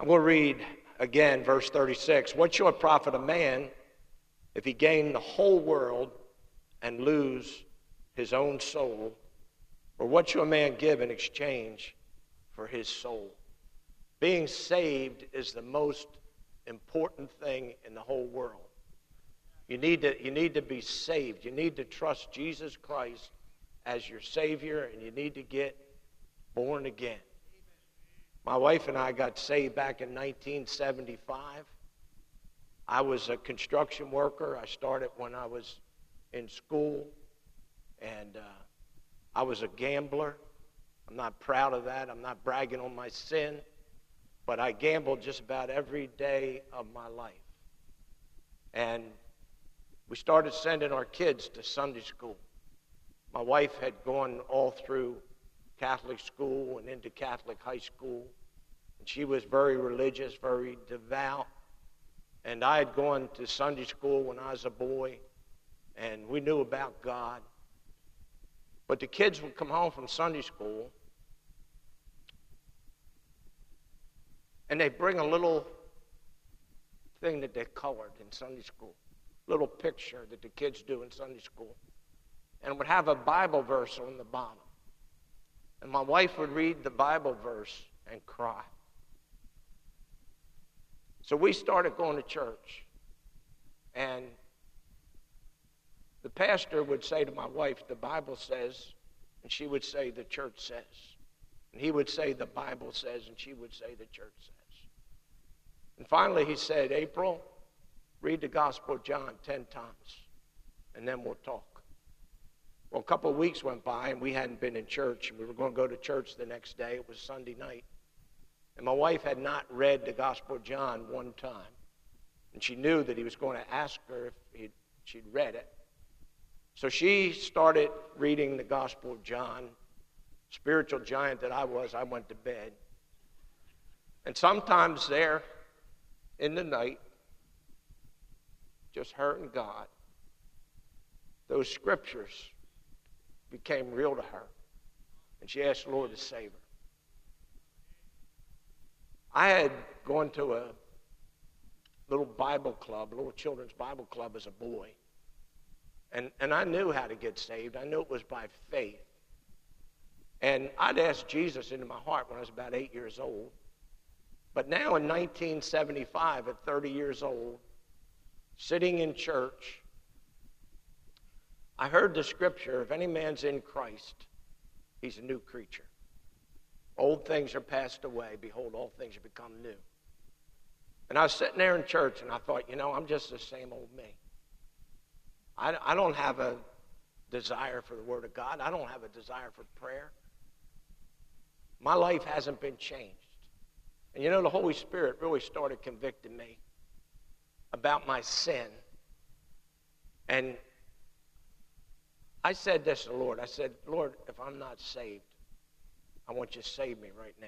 I'm going to read again verse 36. What shall it profit a man if he gain the whole world and lose his own soul? Or what shall a man give in exchange for his soul? Being saved is the most important thing in the whole world. You need to, you need to be saved. You need to trust Jesus Christ as your Savior, and you need to get born again. My wife and I got saved back in 1975. I was a construction worker. I started when I was in school, and uh, I was a gambler. I'm not proud of that. I'm not bragging on my sin, but I gambled just about every day of my life. And we started sending our kids to Sunday school. My wife had gone all through Catholic school and into Catholic high school. She was very religious, very devout. And I had gone to Sunday school when I was a boy, and we knew about God. But the kids would come home from Sunday school, and they bring a little thing that they colored in Sunday school, little picture that the kids do in Sunday school, and would have a Bible verse on the bottom. And my wife would read the Bible verse and cry. So we started going to church. And the pastor would say to my wife, The Bible says, and she would say, The church says. And he would say, The Bible says, and she would say, The church says. And finally he said, April, read the Gospel of John 10 times, and then we'll talk. Well, a couple of weeks went by, and we hadn't been in church. And we were going to go to church the next day. It was Sunday night. And my wife had not read the Gospel of John one time. And she knew that he was going to ask her if she'd read it. So she started reading the Gospel of John. Spiritual giant that I was, I went to bed. And sometimes there in the night, just her and God, those scriptures became real to her. And she asked the Lord to save her. I had gone to a little Bible club, a little children's Bible club as a boy. And, and I knew how to get saved. I knew it was by faith. And I'd asked Jesus into my heart when I was about eight years old. But now in 1975, at 30 years old, sitting in church, I heard the scripture if any man's in Christ, he's a new creature. Old things are passed away. Behold, all things have become new. And I was sitting there in church and I thought, you know, I'm just the same old me. I, I don't have a desire for the Word of God, I don't have a desire for prayer. My life hasn't been changed. And you know, the Holy Spirit really started convicting me about my sin. And I said this to the Lord. I said, Lord, if I'm not saved, I want you to save me right now.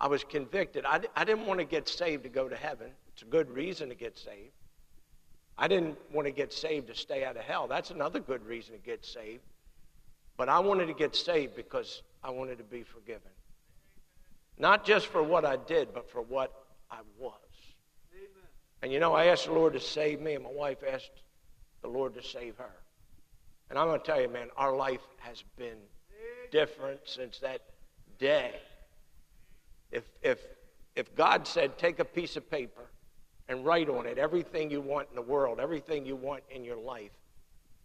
I was convicted. I, I didn't want to get saved to go to heaven. It's a good reason to get saved. I didn't want to get saved to stay out of hell. That's another good reason to get saved. But I wanted to get saved because I wanted to be forgiven. Not just for what I did, but for what I was. Amen. And you know, I asked the Lord to save me, and my wife asked the Lord to save her. And I'm going to tell you, man, our life has been different since that day. If, if, if God said, take a piece of paper and write on it everything you want in the world, everything you want in your life,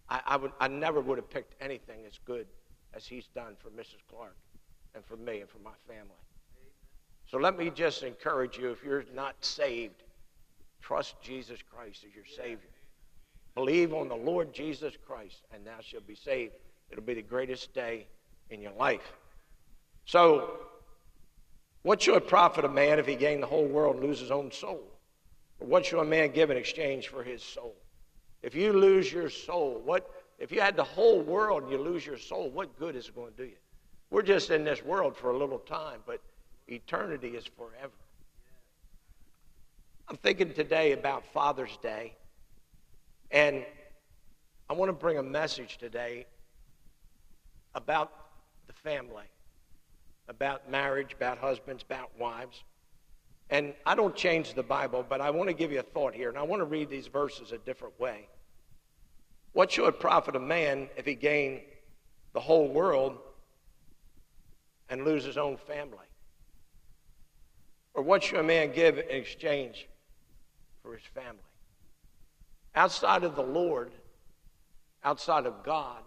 I, I, would, I never would have picked anything as good as He's done for Mrs. Clark and for me and for my family. So let me just encourage you if you're not saved, trust Jesus Christ as your Savior. Believe on the Lord Jesus Christ, and thou shalt be saved. It'll be the greatest day in your life. So, what should profit a man if he gain the whole world and lose his own soul? Or what should a man give in exchange for his soul? If you lose your soul, what if you had the whole world and you lose your soul, what good is it going to do you? We're just in this world for a little time, but eternity is forever. I'm thinking today about Father's Day, and I want to bring a message today about family, about marriage, about husbands, about wives. And I don't change the Bible, but I want to give you a thought here, and I want to read these verses a different way. What shall it profit a man if he gain the whole world and lose his own family? Or what should a man give in exchange for his family? Outside of the Lord, outside of God,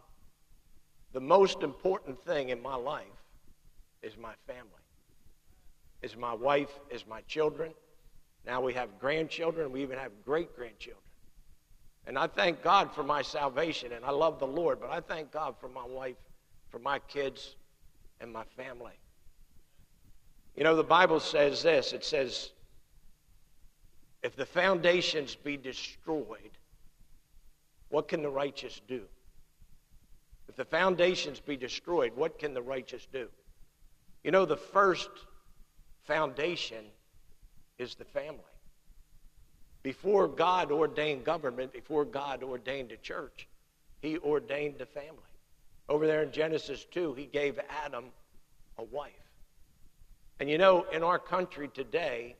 the most important thing in my life is my family, is my wife, is my children. Now we have grandchildren, we even have great grandchildren. And I thank God for my salvation, and I love the Lord, but I thank God for my wife, for my kids, and my family. You know, the Bible says this it says, if the foundations be destroyed, what can the righteous do? If the foundations be destroyed, what can the righteous do? You know, the first foundation is the family. Before God ordained government, before God ordained a church, he ordained the family. Over there in Genesis 2, he gave Adam a wife. And you know, in our country today,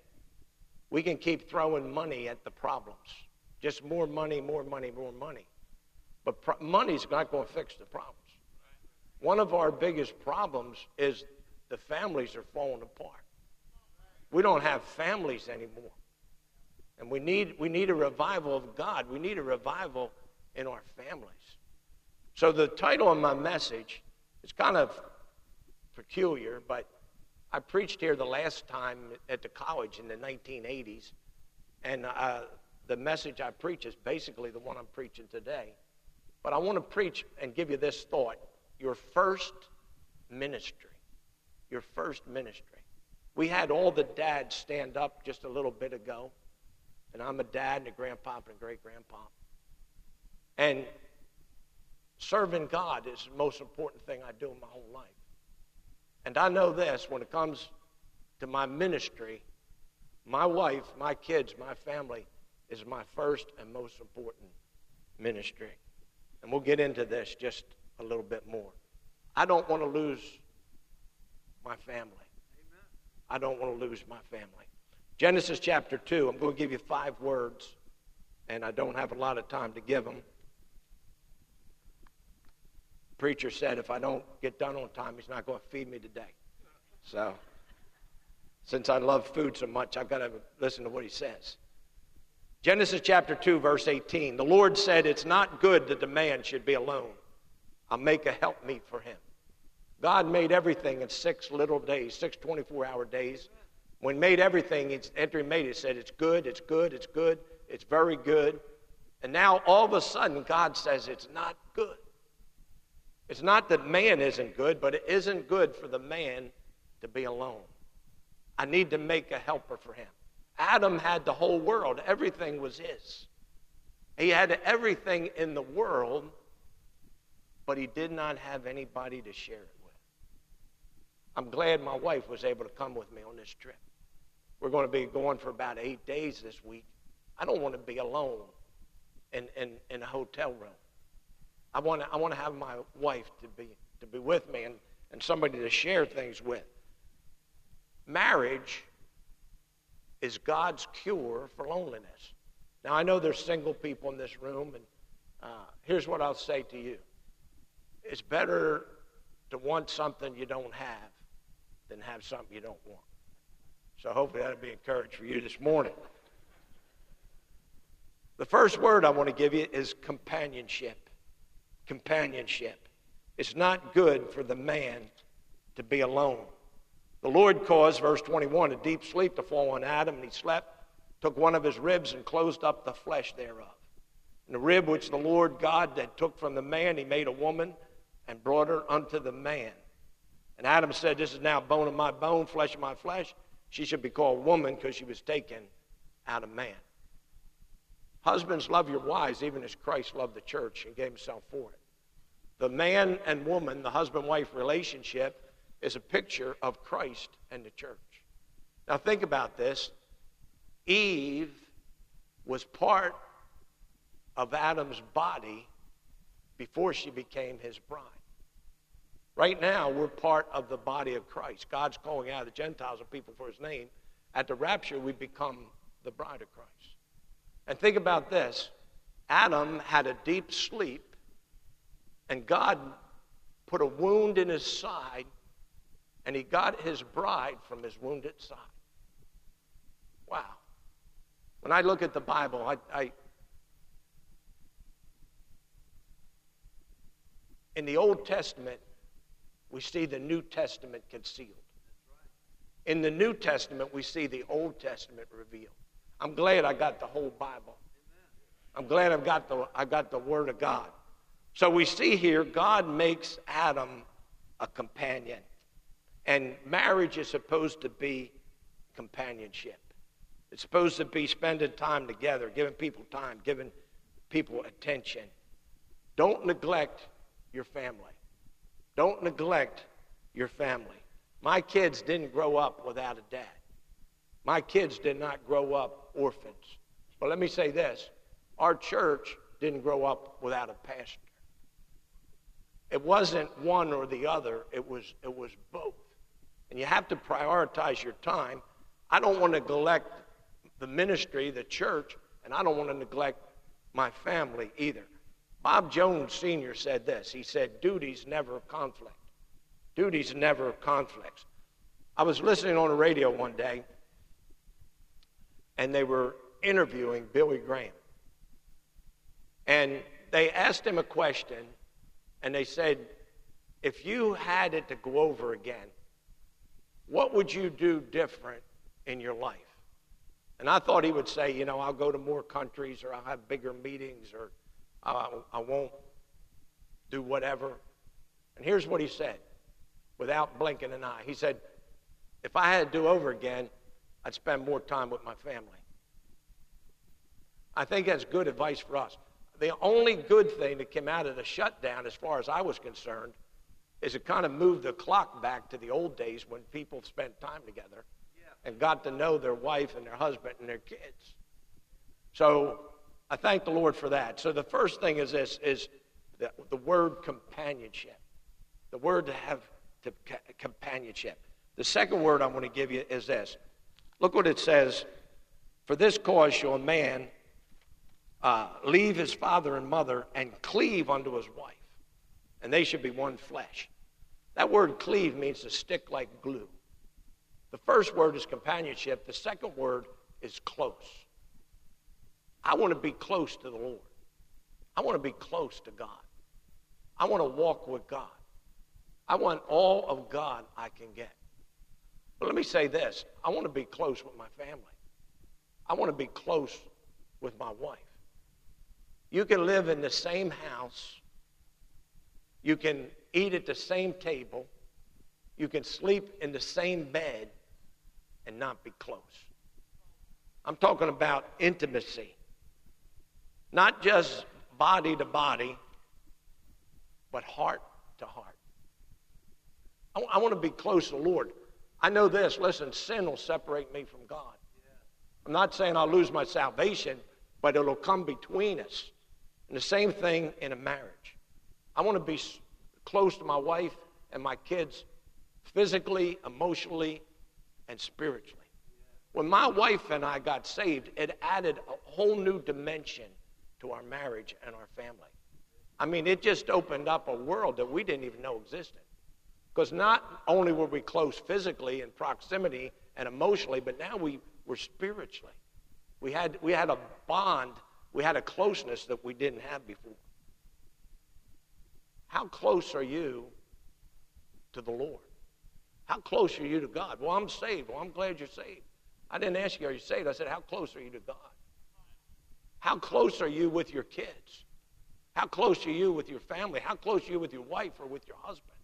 we can keep throwing money at the problems. Just more money, more money, more money. But pro- money's not going to fix the problems. One of our biggest problems is the families are falling apart. We don't have families anymore. And we need, we need a revival of God. We need a revival in our families. So the title of my message is kind of peculiar, but I preached here the last time at the college in the 1980s. And uh, the message I preach is basically the one I'm preaching today. But I want to preach and give you this thought your first ministry. Your first ministry. We had all the dads stand up just a little bit ago. And I'm a dad and a grandpa and a great grandpa. And serving God is the most important thing I do in my whole life. And I know this when it comes to my ministry, my wife, my kids, my family is my first and most important ministry. And we'll get into this just a little bit more. I don't want to lose my family. I don't want to lose my family. Genesis chapter 2, I'm going to give you five words, and I don't have a lot of time to give them. The preacher said if I don't get done on time, he's not going to feed me today. So, since I love food so much, I've got to listen to what he says. Genesis chapter 2, verse 18. The Lord said, It's not good that the man should be alone. I'll make a helpmeet for him. God made everything in six little days, six 24 hour days. When made everything, after he made it, said, It's good, it's good, it's good, it's very good. And now all of a sudden, God says it's not good. It's not that man isn't good, but it isn't good for the man to be alone. I need to make a helper for him. Adam had the whole world, everything was his. He had everything in the world, but he did not have anybody to share it with. I'm glad my wife was able to come with me on this trip. We're going to be going for about eight days this week. I don't want to be alone in, in, in a hotel room. I want to, I want to have my wife to be, to be with me and, and somebody to share things with. Marriage is God's cure for loneliness. Now, I know there's single people in this room, and uh, here's what I'll say to you it's better to want something you don't have than have something you don't want. So, hopefully, that'll be encouraged for you this morning. The first word I want to give you is companionship. Companionship. It's not good for the man to be alone. The Lord caused, verse 21, a deep sleep to fall on Adam, and he slept, took one of his ribs, and closed up the flesh thereof. And the rib which the Lord God had took from the man, he made a woman and brought her unto the man. And Adam said, This is now bone of my bone, flesh of my flesh. She should be called woman because she was taken out of man. Husbands, love your wives, even as Christ loved the church and gave himself for it. The man and woman, the husband wife relationship, is a picture of Christ and the church. Now, think about this. Eve was part of Adam's body before she became his bride. Right now, we're part of the body of Christ. God's calling out the Gentiles and people for his name. At the rapture, we become the bride of Christ. And think about this Adam had a deep sleep, and God put a wound in his side, and he got his bride from his wounded side. Wow. When I look at the Bible, I, I in the Old Testament, we see the New Testament concealed. In the New Testament, we see the Old Testament revealed. I'm glad I got the whole Bible. I'm glad I've got the, I got the Word of God. So we see here God makes Adam a companion. And marriage is supposed to be companionship. It's supposed to be spending time together, giving people time, giving people attention. Don't neglect your family. Don't neglect your family. My kids didn't grow up without a dad. My kids did not grow up orphans. But let me say this our church didn't grow up without a pastor. It wasn't one or the other, it was, it was both. And you have to prioritize your time. I don't want to neglect the ministry, the church, and I don't want to neglect my family either. Bob Jones Sr. said this. He said, Duties never conflict. Duties never conflicts. I was listening on the radio one day, and they were interviewing Billy Graham. And they asked him a question, and they said, If you had it to go over again, what would you do different in your life? And I thought he would say, You know, I'll go to more countries, or I'll have bigger meetings, or I, I won't do whatever. And here's what he said without blinking an eye. He said, If I had to do over again, I'd spend more time with my family. I think that's good advice for us. The only good thing that came out of the shutdown, as far as I was concerned, is it kind of moved the clock back to the old days when people spent time together and got to know their wife and their husband and their kids. So I thank the Lord for that. So the first thing is this is the, the word companionship. The word to have to companionship. The second word I want to give you is this. Look what it says. For this cause shall a man uh, leave his father and mother and cleave unto his wife, and they should be one flesh. That word cleave means to stick like glue. The first word is companionship, the second word is close. I want to be close to the Lord. I want to be close to God. I want to walk with God. I want all of God I can get. But let me say this I want to be close with my family. I want to be close with my wife. You can live in the same house, you can eat at the same table, you can sleep in the same bed and not be close. I'm talking about intimacy. Not just body to body, but heart to heart. I, I want to be close to the Lord. I know this. Listen, sin will separate me from God. I'm not saying I'll lose my salvation, but it'll come between us. And the same thing in a marriage. I want to be close to my wife and my kids physically, emotionally, and spiritually. When my wife and I got saved, it added a whole new dimension to our marriage and our family. I mean, it just opened up a world that we didn't even know existed. Because not only were we close physically in proximity and emotionally, but now we were spiritually. We had, we had a bond, we had a closeness that we didn't have before. How close are you to the Lord? How close are you to God? Well, I'm saved. Well, I'm glad you're saved. I didn't ask you, are you saved? I said, how close are you to God? How close are you with your kids? How close are you with your family? How close are you with your wife or with your husband?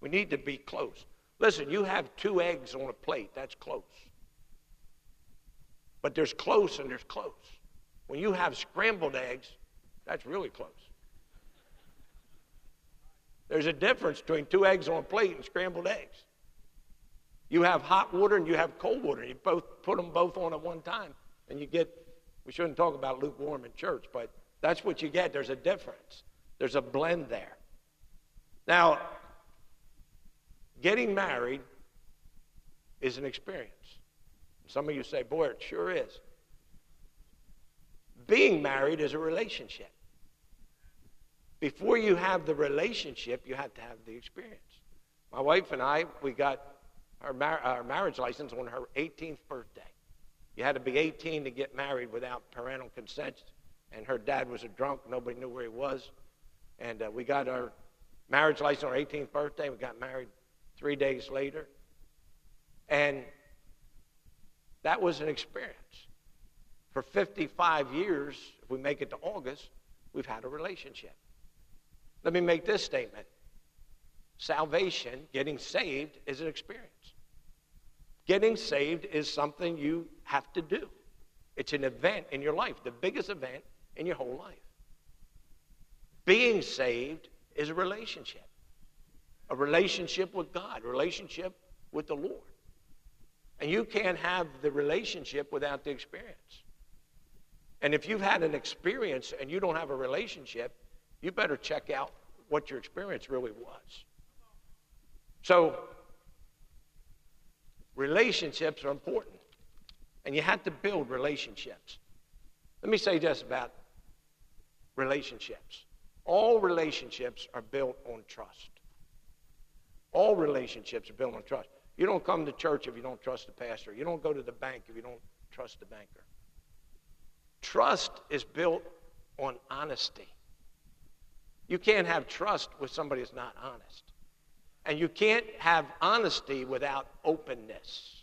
We need to be close. Listen, you have two eggs on a plate. That's close. But there's close and there's close. When you have scrambled eggs, that's really close. There's a difference between two eggs on a plate and scrambled eggs. You have hot water and you have cold water. You both put them both on at one time, and you get we shouldn't talk about lukewarm in church, but that's what you get. There's a difference, there's a blend there. Now, getting married is an experience. Some of you say, boy, it sure is. Being married is a relationship. Before you have the relationship, you have to have the experience. My wife and I, we got our, mar- our marriage license on her 18th birthday. You had to be 18 to get married without parental consent. And her dad was a drunk. Nobody knew where he was. And uh, we got our marriage license on our 18th birthday. We got married three days later. And that was an experience. For 55 years, if we make it to August, we've had a relationship. Let me make this statement salvation, getting saved, is an experience. Getting saved is something you have to do. It's an event in your life, the biggest event in your whole life. Being saved is a relationship, a relationship with God, a relationship with the Lord. And you can't have the relationship without the experience. And if you've had an experience and you don't have a relationship, you better check out what your experience really was. So, relationships are important. And you have to build relationships. Let me say this about relationships all relationships are built on trust. All relationships are built on trust. You don't come to church if you don't trust the pastor. You don't go to the bank if you don't trust the banker. Trust is built on honesty. You can't have trust with somebody that's not honest. And you can't have honesty without openness.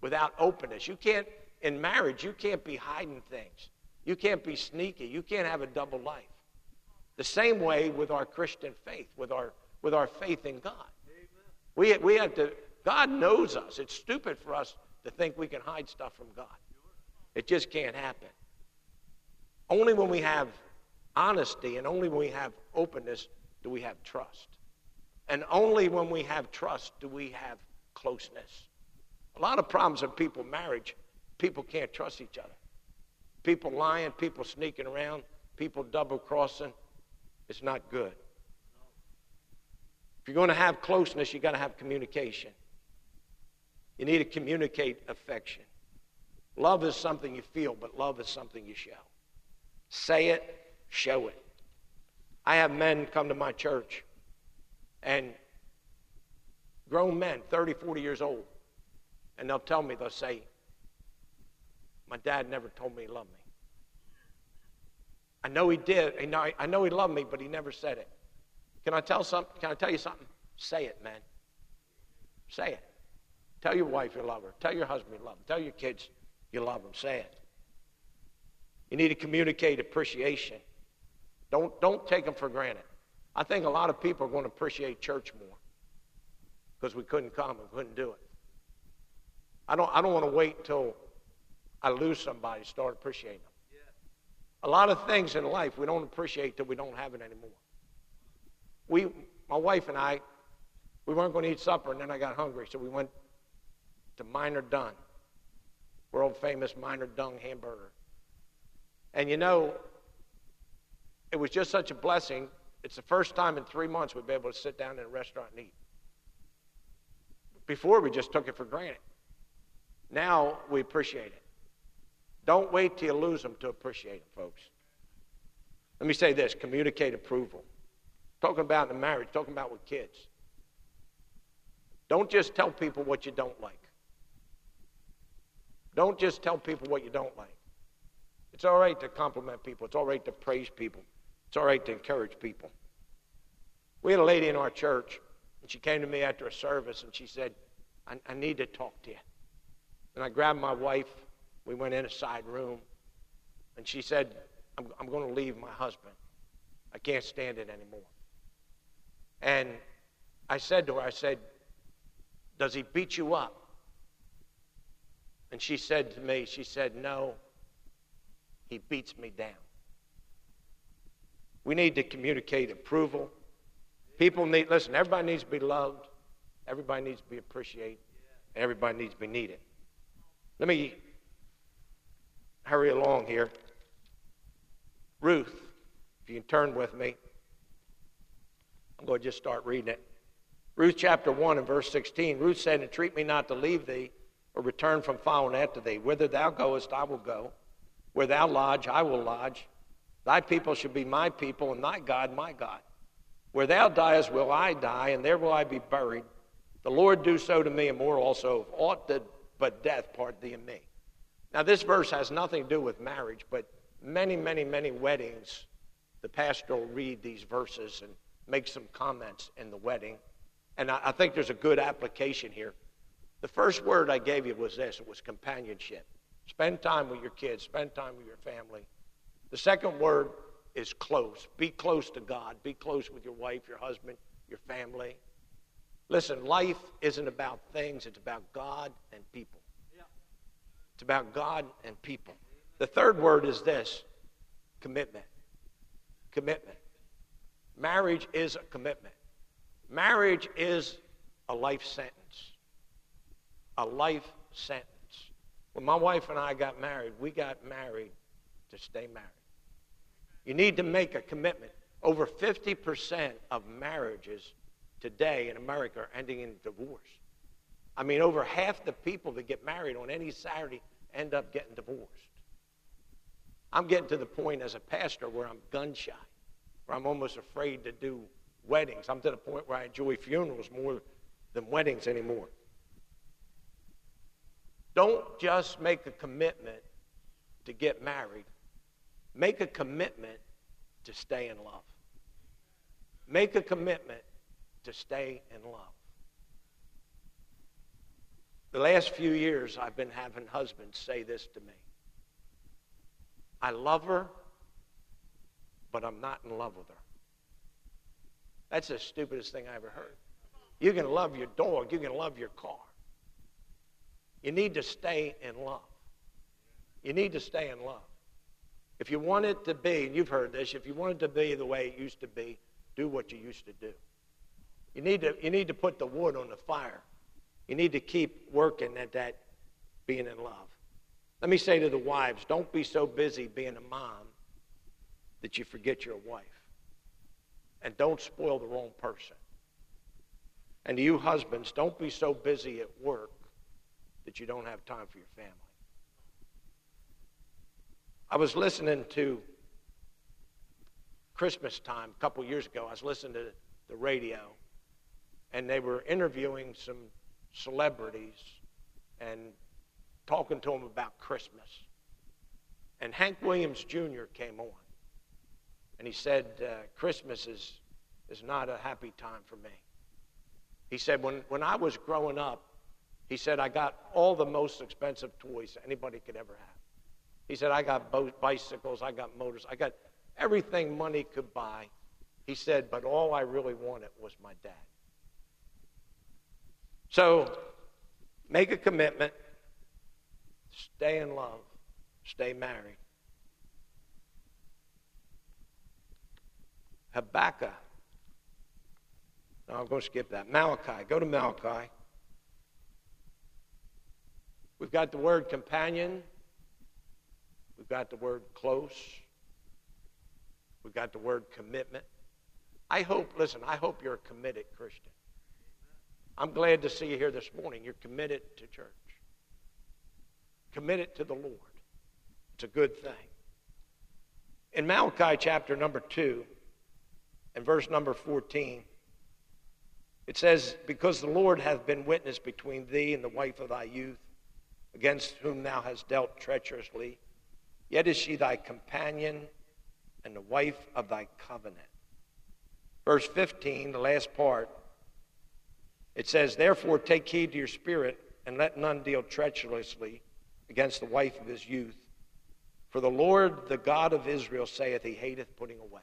Without openness. You can't, in marriage, you can't be hiding things. You can't be sneaky. You can't have a double life. The same way with our Christian faith, with our, with our faith in God. We, we have to, God knows us. It's stupid for us to think we can hide stuff from God. It just can't happen. Only when we have honesty and only when we have openness do we have trust. And only when we have trust do we have closeness. A lot of problems in people marriage, people can't trust each other. People lying, people sneaking around, people double crossing. It's not good If you're going to have closeness, you got to have communication. You need to communicate affection. Love is something you feel, but love is something you show. Say it, show it. I have men come to my church, and grown men, 30, 40 years old, and they'll tell me, they'll say, My dad never told me he loved me. I know he did. I know he loved me, but he never said it. Can I tell something? Can I tell you something? Say it, man. Say it. Tell your wife you love her. Tell your husband you love him. Tell your kids you love them. Say it. You need to communicate appreciation. Don't, don't take them for granted. I think a lot of people are going to appreciate church more because we couldn't come and couldn't do it. I don't, I don't want to wait until I lose somebody to start appreciating them. A lot of things in life we don't appreciate till we don't have it anymore we, my wife and I, we weren't going to eat supper, and then I got hungry, so we went to Miner Dunn, world famous Miner Dunn hamburger. And you know, it was just such a blessing. It's the first time in three months we've been able to sit down in a restaurant and eat. Before, we just took it for granted. Now we appreciate it. Don't wait till you lose them to appreciate them, folks. Let me say this communicate approval. Talking about in marriage, talking about with kids. Don't just tell people what you don't like. Don't just tell people what you don't like. It's all right to compliment people. It's all right to praise people. It's all right to encourage people. We had a lady in our church, and she came to me after a service, and she said, I, I need to talk to you. And I grabbed my wife. We went in a side room, and she said, I'm, I'm going to leave my husband. I can't stand it anymore. And I said to her, I said, Does he beat you up? And she said to me, She said, No, he beats me down. We need to communicate approval. People need, listen, everybody needs to be loved, everybody needs to be appreciated, and everybody needs to be needed. Let me hurry along here. Ruth, if you can turn with me. I'm going to just start reading it. Ruth chapter 1 and verse 16. Ruth said, Entreat me not to leave thee or return from following after thee. Whither thou goest, I will go. Where thou lodge, I will lodge. Thy people shall be my people, and thy God my God. Where thou diest, will I die, and there will I be buried. The Lord do so to me, and more also, if aught did but death part thee and me. Now, this verse has nothing to do with marriage, but many, many, many weddings, the pastor will read these verses and make some comments in the wedding. And I, I think there's a good application here. The first word I gave you was this it was companionship. Spend time with your kids, spend time with your family. The second word is close. Be close to God. Be close with your wife, your husband, your family. Listen, life isn't about things, it's about God and people. It's about God and people. The third word is this commitment. Commitment. Marriage is a commitment. Marriage is a life sentence. A life sentence. When my wife and I got married, we got married to stay married. You need to make a commitment. Over 50% of marriages today in America are ending in divorce. I mean, over half the people that get married on any Saturday end up getting divorced. I'm getting to the point as a pastor where I'm gun shy, where I'm almost afraid to do weddings. I'm to the point where I enjoy funerals more than weddings anymore. Don't just make a commitment to get married, make a commitment to stay in love. Make a commitment to stay in love. The last few years, I've been having husbands say this to me I love her, but I'm not in love with her. That's the stupidest thing I ever heard. You can love your dog, you can love your car. You need to stay in love. You need to stay in love. If you want it to be, and you've heard this, if you want it to be the way it used to be, do what you used to do. You need to, you need to put the wood on the fire. You need to keep working at that being in love. Let me say to the wives don't be so busy being a mom that you forget your wife. And don't spoil the wrong person. And to you husbands, don't be so busy at work that you don't have time for your family. I was listening to Christmas time a couple years ago. I was listening to the radio, and they were interviewing some celebrities and talking to them about Christmas. And Hank Williams Jr. came on, and he said, uh, Christmas is, is not a happy time for me. He said, when, when I was growing up, he said, I got all the most expensive toys anybody could ever have. He said, I got bicycles, I got motors, I got everything money could buy. He said, but all I really wanted was my dad. So make a commitment, stay in love, stay married. Habakkuk. No, I'm going to skip that. Malachi. Go to Malachi. We've got the word companion. We've got the word close. We've got the word commitment. I hope, listen, I hope you're a committed Christian. I'm glad to see you here this morning. You're committed to church, committed to the Lord. It's a good thing. In Malachi chapter number 2 and verse number 14, it says, Because the Lord hath been witness between thee and the wife of thy youth, against whom thou hast dealt treacherously, yet is she thy companion and the wife of thy covenant. Verse 15, the last part, it says, Therefore take heed to your spirit, and let none deal treacherously against the wife of his youth. For the Lord, the God of Israel, saith, He hateth putting away.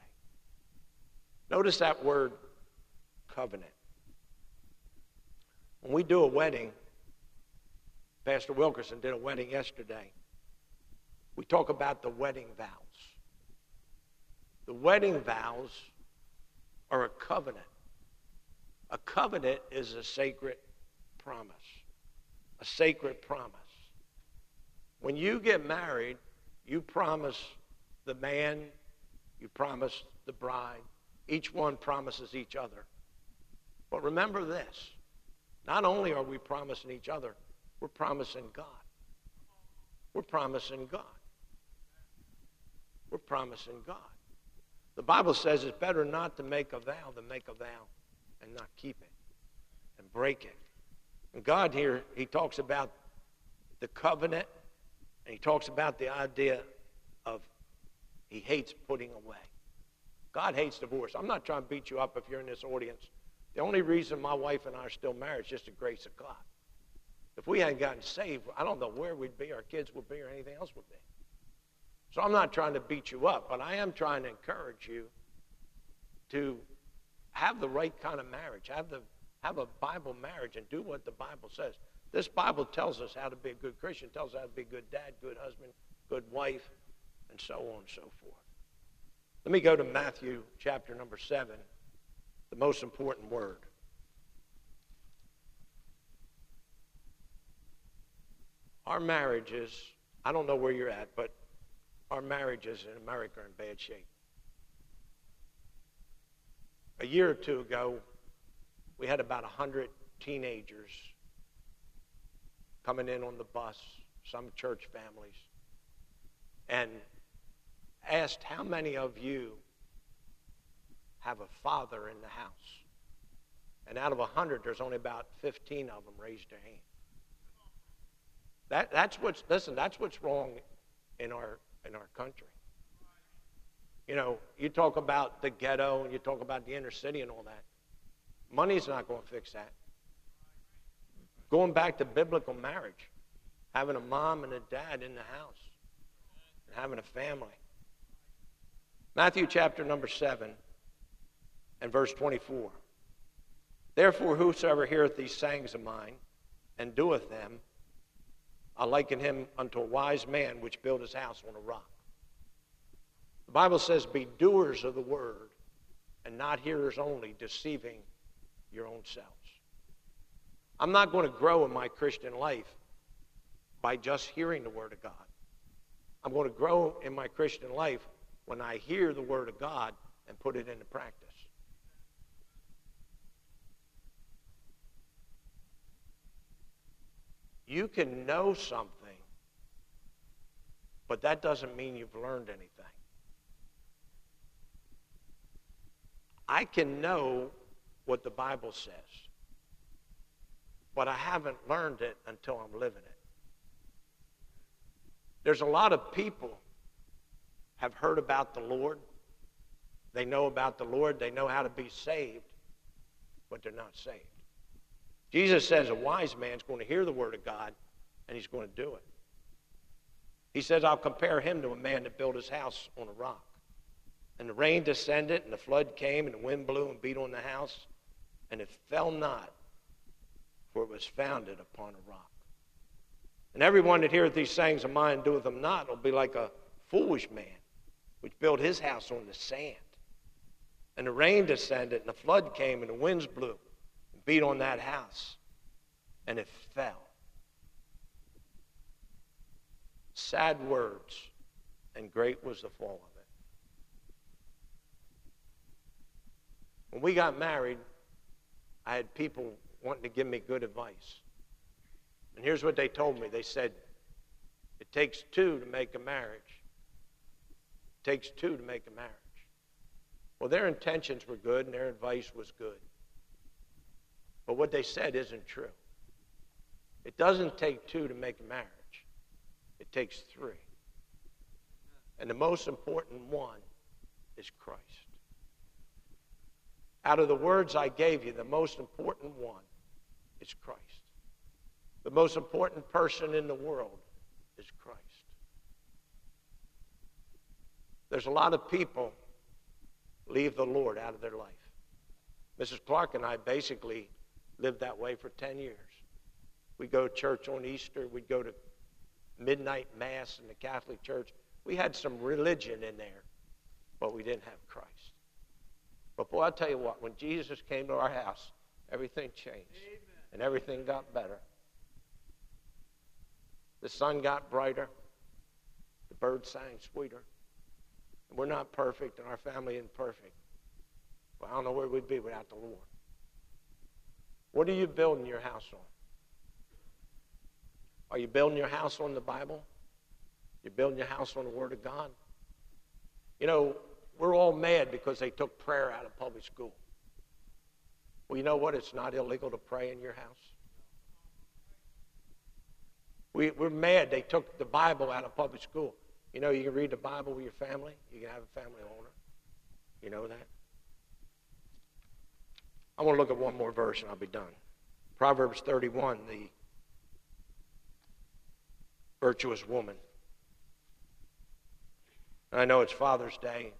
Notice that word, covenant. When we do a wedding, Pastor Wilkerson did a wedding yesterday. We talk about the wedding vows. The wedding vows are a covenant. A covenant is a sacred promise. A sacred promise. When you get married, you promise the man, you promise the bride. Each one promises each other. But remember this not only are we promising each other, We're promising God. We're promising God. We're promising God. The Bible says it's better not to make a vow than make a vow and not keep it and break it. And God here, He talks about the covenant and He talks about the idea of He hates putting away. God hates divorce. I'm not trying to beat you up if you're in this audience. The only reason my wife and I are still married is just the grace of God. If we hadn't gotten saved, I don't know where we'd be, our kids would be, or anything else would be. So I'm not trying to beat you up, but I am trying to encourage you to have the right kind of marriage, have the have a Bible marriage, and do what the Bible says. This Bible tells us how to be a good Christian, tells us how to be a good dad, good husband, good wife, and so on and so forth. Let me go to Matthew chapter number seven, the most important word. Our marriages, I don't know where you're at, but our marriages in America are in bad shape. A year or two ago, we had about 100 teenagers coming in on the bus, some church families, and asked how many of you have a father in the house. And out of 100, there's only about 15 of them raised their hand. That, that's what's, listen, that's what's wrong in our, in our country. You know, you talk about the ghetto and you talk about the inner city and all that. Money's not going to fix that. Going back to biblical marriage, having a mom and a dad in the house, and having a family. Matthew chapter number 7 and verse 24. Therefore, whosoever heareth these sayings of mine and doeth them, I liken him unto a wise man which built his house on a rock. The Bible says, Be doers of the word and not hearers only, deceiving your own selves. I'm not going to grow in my Christian life by just hearing the Word of God. I'm going to grow in my Christian life when I hear the Word of God and put it into practice. You can know something, but that doesn't mean you've learned anything. I can know what the Bible says, but I haven't learned it until I'm living it. There's a lot of people have heard about the Lord. They know about the Lord. They know how to be saved, but they're not saved. Jesus says a wise man's going to hear the word of God and he's going to do it. He says, I'll compare him to a man that built his house on a rock. And the rain descended, and the flood came, and the wind blew and beat on the house, and it fell not, for it was founded upon a rock. And everyone that heareth these sayings of mine and doeth them not will be like a foolish man which built his house on the sand. And the rain descended, and the flood came, and the winds blew beat on that house, and it fell. Sad words, and great was the fall of it. When we got married, I had people wanting to give me good advice. And here's what they told me they said, It takes two to make a marriage, it takes two to make a marriage. Well, their intentions were good and their advice was good. But what they said isn't true. It doesn't take two to make a marriage, it takes three. And the most important one is Christ. Out of the words I gave you, the most important one is Christ. The most important person in the world is Christ. There's a lot of people leave the Lord out of their life. Mrs. Clark and I basically lived that way for 10 years. We'd go to church on Easter, we'd go to midnight mass in the Catholic Church. We had some religion in there, but we didn't have Christ. But boy, I'll tell you what, when Jesus came to our house, everything changed. Amen. And everything got better. The sun got brighter. The birds sang sweeter. We're not perfect, and our family isn't perfect. But I don't know where we'd be without the Lord. What are you building your house on? Are you building your house on the Bible? You're building your house on the Word of God? You know, we're all mad because they took prayer out of public school. Well, you know what? It's not illegal to pray in your house. We, we're mad they took the Bible out of public school. You know, you can read the Bible with your family. You can have a family owner. You know that? I want to look at one more verse and I'll be done. Proverbs 31, the virtuous woman. I know it's Father's Day.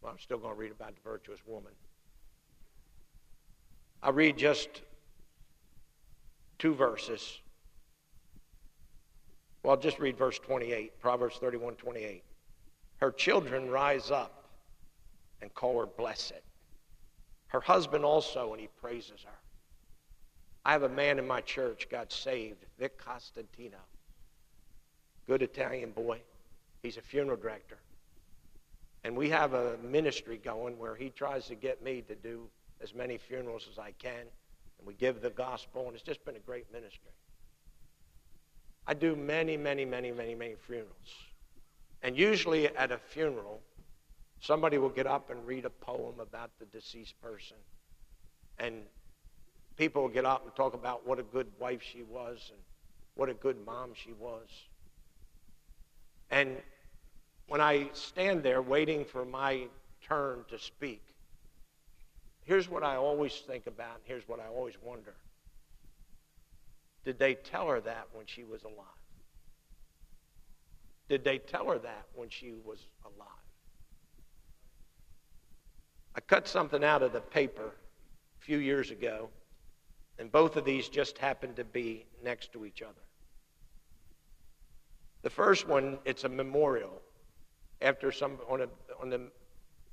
Well, I'm still going to read about the virtuous woman. I'll read just two verses. Well, I'll just read verse 28, Proverbs 31 28. Her children rise up and call her blessed. Her husband also, and he praises her. I have a man in my church got saved, Vic Costantino. Good Italian boy. He's a funeral director. And we have a ministry going where he tries to get me to do as many funerals as I can. And we give the gospel, and it's just been a great ministry. I do many, many, many, many, many funerals. And usually at a funeral, somebody will get up and read a poem about the deceased person. And people will get up and talk about what a good wife she was and what a good mom she was. And when I stand there waiting for my turn to speak, here's what I always think about, and here's what I always wonder. Did they tell her that when she was alive? Did they tell her that when she was alive? I cut something out of the paper a few years ago, and both of these just happened to be next to each other. The first one, it's a memorial. After some on, a, on the,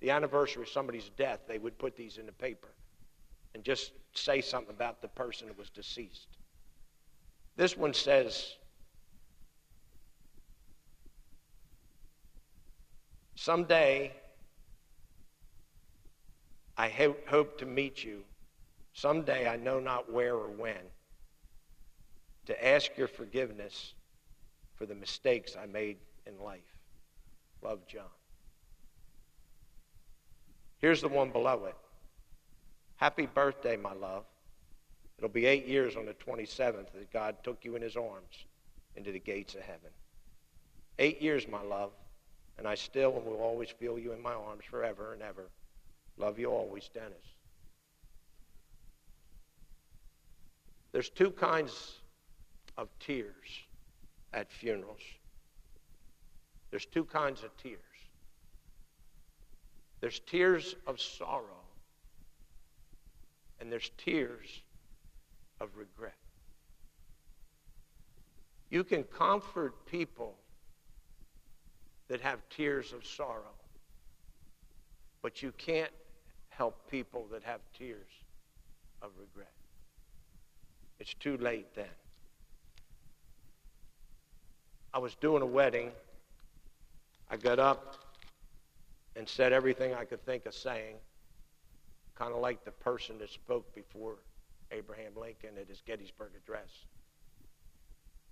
the anniversary of somebody's death, they would put these in the paper and just say something about the person that was deceased. This one says, Someday I hope to meet you. Someday I know not where or when. To ask your forgiveness for the mistakes I made in life. Love John. Here's the one below it. Happy birthday, my love. It'll be eight years on the 27th that God took you in his arms into the gates of heaven. Eight years, my love, and I still and will always feel you in my arms forever and ever. Love you always, Dennis. There's two kinds of tears at funerals. There's two kinds of tears. There's tears of sorrow, and there's tears of regret. You can comfort people that have tears of sorrow, but you can't help people that have tears of regret. It's too late then. I was doing a wedding. I got up and said everything I could think of saying, kind of like the person that spoke before Abraham Lincoln at his Gettysburg Address.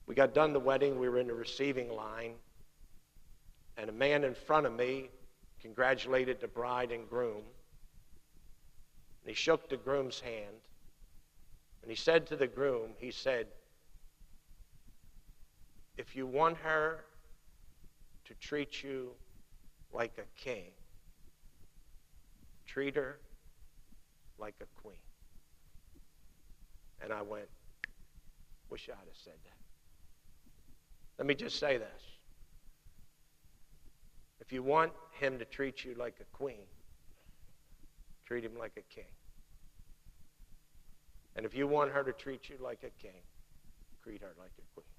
We got done the wedding. We were in the receiving line. And a man in front of me congratulated the bride and groom. And he shook the groom's hand. And he said to the groom, he said, if you want her to treat you like a king, treat her like a queen. And I went, wish I'd have said that. Let me just say this. If you want him to treat you like a queen, treat him like a king. And if you want her to treat you like a king, treat her like a queen.